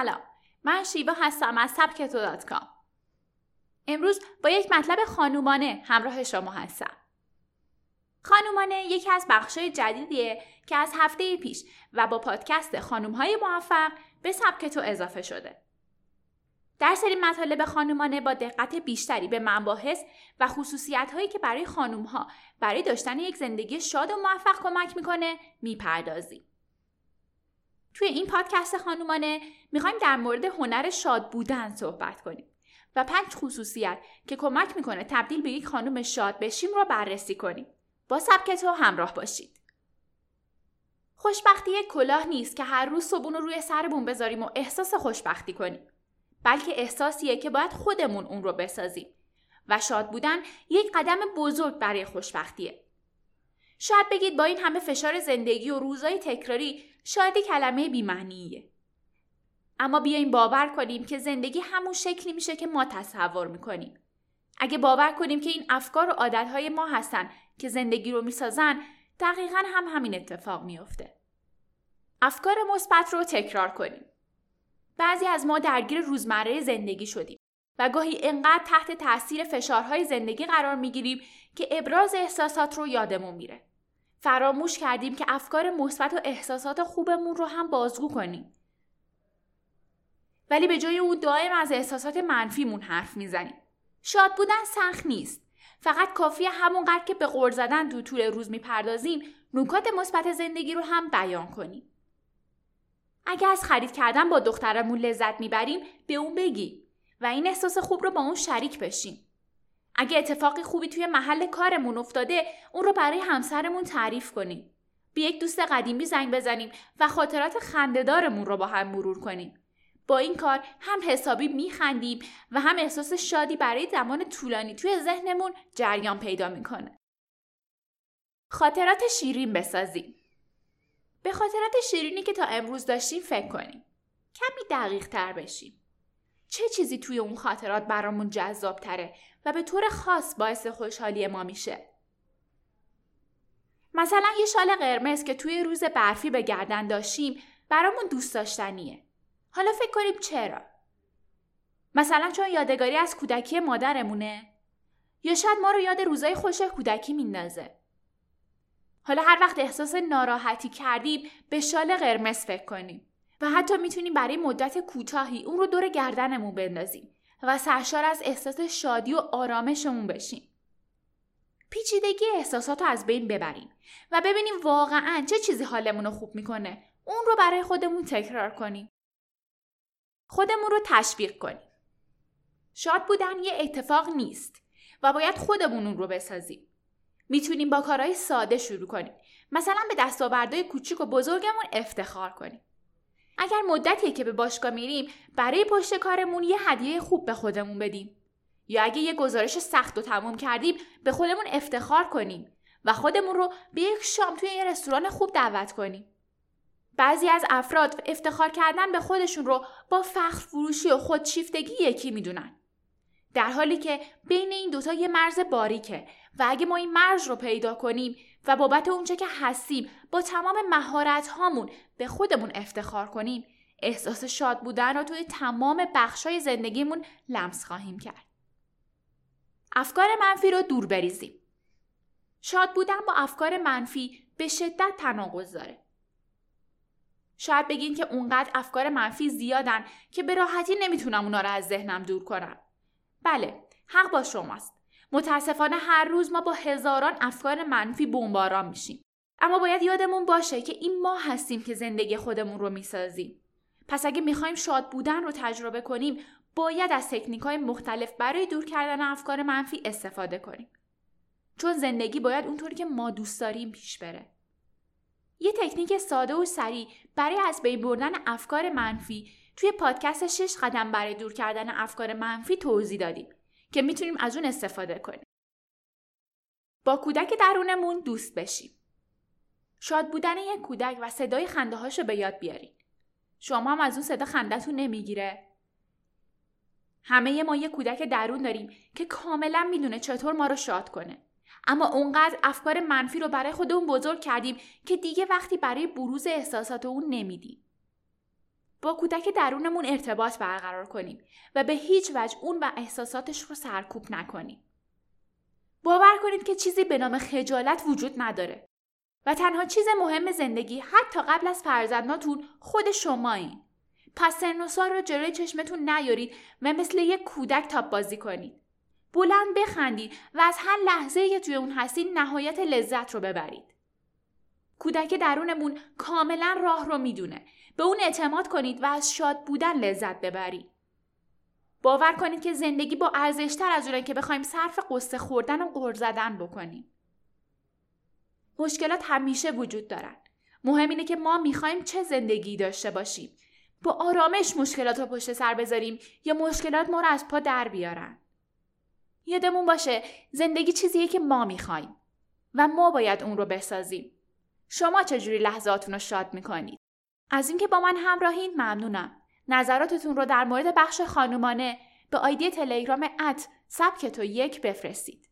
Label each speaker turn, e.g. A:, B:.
A: سلام. من شیوا هستم از سبکتو کام. امروز با یک مطلب خانومانه همراه شما هستم. خانومانه یکی از بخشای جدیدیه که از هفته پیش و با پادکست خانومهای موفق به سبکتو اضافه شده. در سری مطالب خانومانه با دقت بیشتری به مباحث و خصوصیت هایی که برای خانوم ها برای داشتن یک زندگی شاد و موفق کمک می‌کنه می‌پردازیم. توی این پادکست خانومانه می‌خوایم در مورد هنر شاد بودن صحبت کنیم و پنج خصوصیت که کمک می‌کنه تبدیل به یک خانم شاد بشیم رو بررسی کنیم. با سبک تو همراه باشید. خوشبختی یک کلاه نیست که هر روز صبحون رو روی سرمون بذاریم و احساس خوشبختی کنیم. بلکه احساسیه که باید خودمون اون رو بسازیم و شاد بودن یک قدم بزرگ برای خوشبختیه. شاید بگید با این همه فشار زندگی و روزای تکراری شاید کلمه بیمعنیه. اما بیاین باور کنیم که زندگی همون شکلی میشه که ما تصور می‌کنیم. اگه باور کنیم که این افکار و عادتهای ما هستن که زندگی رو می‌سازن دقیقا هم همین اتفاق میافته. افکار مثبت رو تکرار کنیم. بعضی از ما درگیر روزمره زندگی شدیم و گاهی انقدر تحت تاثیر فشارهای زندگی قرار می‌گیریم که ابراز احساسات رو یادمون میره. فراموش کردیم که افکار مثبت و احساسات خوبمون رو هم بازگو کنیم. ولی به جای اون دائم از احساسات منفیمون حرف می‌زنیم. شاد بودن سخت نیست. فقط کافیه همونقدر که به غور زدن تو طول روز می‌پردازیم نکات مثبت زندگی رو هم بیان کنیم. اگه از خرید کردن با دخترمون لذت می‌بریم به اون بگی و این احساس خوب رو با اون شریک بشیم. اگه اتفاقی خوبی توی محل کارمون افتاده اون رو برای همسرمون تعریف کنیم. به یک دوست قدیمی زنگ بزنیم و خاطرات خندهدارمون رو با هم مرور کنیم. با این کار هم حسابی میخندیم و هم احساس شادی برای زمان طولانی توی ذهنمون جریان پیدا می‌کنه. خاطرات شیرین بسازیم. به خاطرات شیرینی که تا امروز داشتیم فکر کنیم. کمی دقیق تر بشیم. چه چیزی توی اون خاطرات برامون جذاب تره و به طور خاص باعث خوشحالی ما میشه؟ مثلا یه شال قرمز که توی روز برفی به گردن داشتیم برامون دوست داشتنیه. حالا فکر کنیم چرا؟ مثلا چون یادگاری از کودکی مادرمونه؟ یا شاید ما رو یاد روزای خوش کودکی میندازه؟ حالا هر وقت احساس ناراحتی کردیم به شال قرمز فکر کنیم و حتی می‌تونیم برای مدت کوتاهی اون رو دور گردنمون بندازیم و سرشار از احساس شادی و آرامشمون بشیم. پیچیدگی احساسات رو از بین ببریم و ببینیم واقعا چه چیزی حالمون رو خوب می‌کنه اون رو برای خودمون تکرار کنیم. خودمون رو تشویق کنیم. شاد بودن یه اتفاق نیست و باید خودمون اون رو بسازیم. می‌تونیم با کارهای ساده شروع کنیم. مثلا به دستاوردهای کوچیک و بزرگمون افتخار کنیم. اگر مدتی که به باشگاه میریم برای پشت کارمون یه هدیه خوب به خودمون بدیم. یا اگه یه گزارش سخت و تموم کردیم به خودمون افتخار کنیم و خودمون رو به یک شام توی یه رستوران خوب دعوت کنیم. بعضی از افراد افتخار کردن به خودشون رو با فخر فروشی و خودشیفتگی یکی می‌دونن. در حالی که بین این دوتا یه مرز باریکه و اگه ما این مرز رو پیدا کنیم و بابت اونچه که هستیم با تمام مهارت هامون به خودمون افتخار کنیم احساس شاد بودن رو توی تمام بخشای زندگیمون لمس خواهیم کرد. افکار منفی رو دور بریزیم. شاد بودن با افکار منفی به شدت تناقض داره. شاید بگین که اونقدر افکار منفی زیادن که به راحتی نمی‌تونم اونا رو از ذهنم دور کنم. بله، حق با شماست. متاسفانه هر روز ما با هزاران افکار منفی بمباران میشیم. اما باید یادمون باشه که این ما هستیم که زندگی خودمون رو می‌سازیم. پس اگه می‌خوایم شاد بودن رو تجربه کنیم، باید از تکنیک های مختلف برای دور کردن افکار منفی استفاده کنیم. چون زندگی باید اونطوری که ما دوست داریم پیش بره. یه تکنیک ساده و سریع برای از بین بردن افکار منفی توی پادکست 6 قدم برای دور کردن افکار منفی توضیح دادیم که می‌تونیم از اون استفاده کنیم. با کودک درونمون دوست بشیم. شاد بودن یک کودک و صدای خنده هاشو به یاد بیارید. شما هم از اون صدا خندهتون نمی‌گیره؟ همه ما یه کودک درون داریم که کاملا می‌دونه چطور ما رو شاد کنه. اما اونقدر افکار منفی رو برای خودمون بزرگ کردیم که دیگه وقتی برای بروز احساسات اون نمیدیم. با کودک درونمون ارتباط برقرار کنیم و به هیچ وجه اون و احساساتش رو سرکوب نکنیم. باور کنید که چیزی به نام خجالت وجود نداره و تنها چیز مهم زندگی حتی قبل از فرزنداتون خود شمایین. پس سن و سال رو جلوی چشمتون نیارید و مثل یک کودک تاپ بازی کنید. بلند بخندید و از هر لحظه که توی اون هستید نهایت لذت رو ببرید. کودک درونمون کاملا راه رو می‌دونه. به اون اعتماد کنید و از شاد بودن لذت ببرید. باور کنید که زندگی با ارزشتر از اونه که بخوایم صرف قصه خوردن و قر زدن بکنیم. مشکلات همیشه وجود دارن. مهم اینه که ما می‌خوایم چه زندگی داشته باشیم. با آرامش مشکلات رو پشت سر بذاریم یا مشکلات ما رو از پا در بیارن. یادمون باشه زندگی چیزیه که ما می‌خوایم و ما باید اون رو بسازیم. شما چجوری لحظاتون رو شاد می‌کنید؟ از اینکه با من همراهین ممنونم. نظراتتون رو در مورد بخش خانومانه به آیدی تلگرام ات سبکتو یک بفرستید.